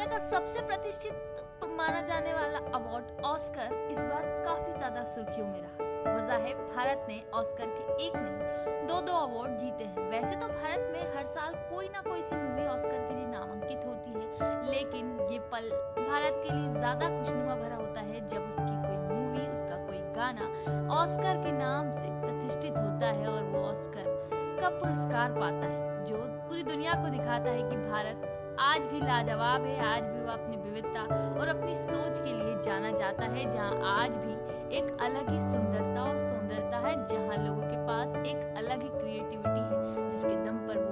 दुनिया का सबसे प्रतिष्ठित माना जाने वाला अवार्ड ऑस्कर इस बार काफ़ी ज़्यादा सुर्खियों में रहा। वजह है भारत ने ऑस्कर के एक नहीं दो दो अवार्ड जीते हैं। वैसे तो भारत में हर साल कोई ना कोई सी मूवी ऑस्कर के लिए नामांकित होती है, लेकिन ये पल भारत के लिए ज़्यादा खुशनुमा भरा होता है जब उसकी कोई मूवी उसका कोई गाना ऑस्कर के नाम से प्रतिष्ठित होता है और वो ऑस्कर का पुरस्कार पाता है, जो पूरी दुनिया को दिखाता है कि भारत आज भी लाजवाब है, आज भी वह अपनी विविधता और अपनी सोच के लिए जाना जाता है, जहाँ आज भी एक अलग ही सुंदरता और सुंदरता है, जहाँ लोगों के पास एक अलग ही क्रिएटिविटी है, जिसके दम पर वो